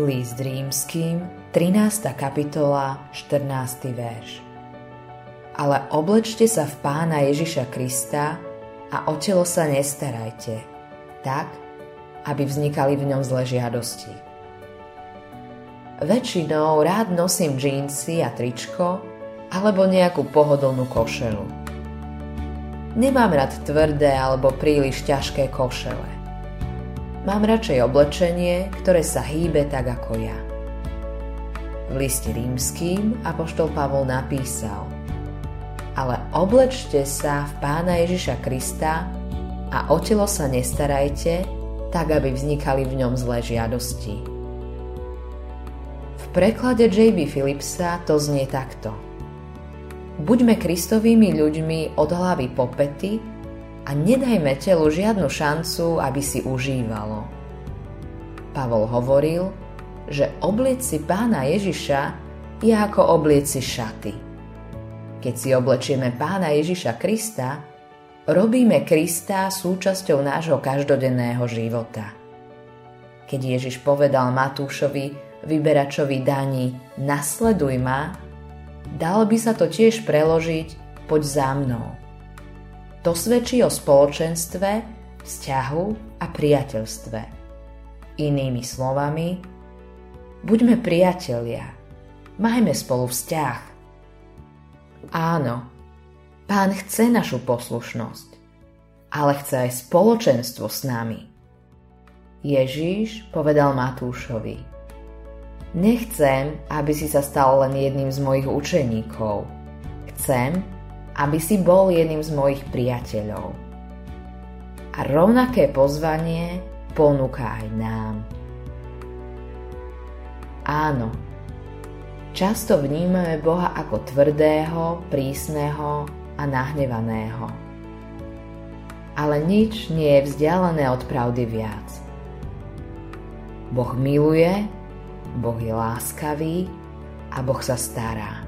List rímským, 13. kapitola, 14. verš. Ale oblečte sa v pána Ježiša Krista a o telo sa nestarajte, tak, aby vznikali v ňom zlé žiadosti. Väčšinou rád nosím džínsy a tričko alebo nejakú pohodlnú košelu. Nemám rád tvrdé alebo príliš ťažké košele. Mám radšej oblečenie, ktoré sa hýbe tak ako ja. V liste rímským apoštol Pavol napísal Ale oblečte sa v pána Ježiša Krista a o telo sa nestarajte, tak aby vznikali v ňom zlé žiadosti. V preklade J.B. Philipsa to znie takto. Buďme Kristovými ľuďmi od hlavy po pety a nedajme telu žiadnu šancu, aby si užívalo. Pavol hovoril, že obliec si pána Ježiša je ako obliec šaty. Keď si oblečieme pána Ježiša Krista, robíme Krista súčasťou nášho každodenného života. Keď Ježiš povedal Matúšovi, vyberačovi daní, nasleduj ma, dalo by sa to tiež preložiť, poď za mnou. To svedčí o spoločenstve, vzťahu a priateľstve. Inými slovami, buďme priatelia, majme spolu vzťah. Áno, pán chce našu poslušnosť, ale chce aj spoločenstvo s nami. Ježíš povedal Matúšovi, Nechcem, aby si sa stal len jedným z mojich učeníkov. Chcem, aby si bol jedným z mojich priateľov. A rovnaké pozvanie ponúka aj nám. Áno, často vnímame Boha ako tvrdého, prísneho a nahnevaného. Ale nič nie je vzdialené od pravdy viac. Boh miluje, Boh je láskavý a Boh sa stará.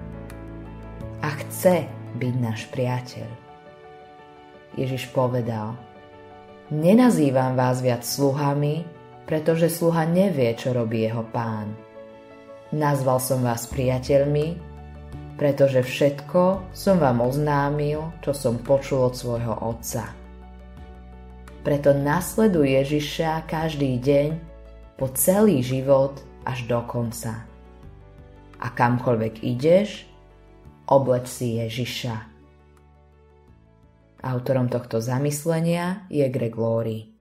A chce, byť náš priateľ. Ježiš povedal, nenazývam vás viac sluhami, pretože sluha nevie, čo robí jeho pán. Nazval som vás priateľmi, pretože všetko som vám oznámil, čo som počul od svojho otca. Preto nasleduj Ježiša každý deň po celý život až do konca. A kamkoľvek ideš, obleč si Ježiša. Autorom tohto zamyslenia je Greg Laurie.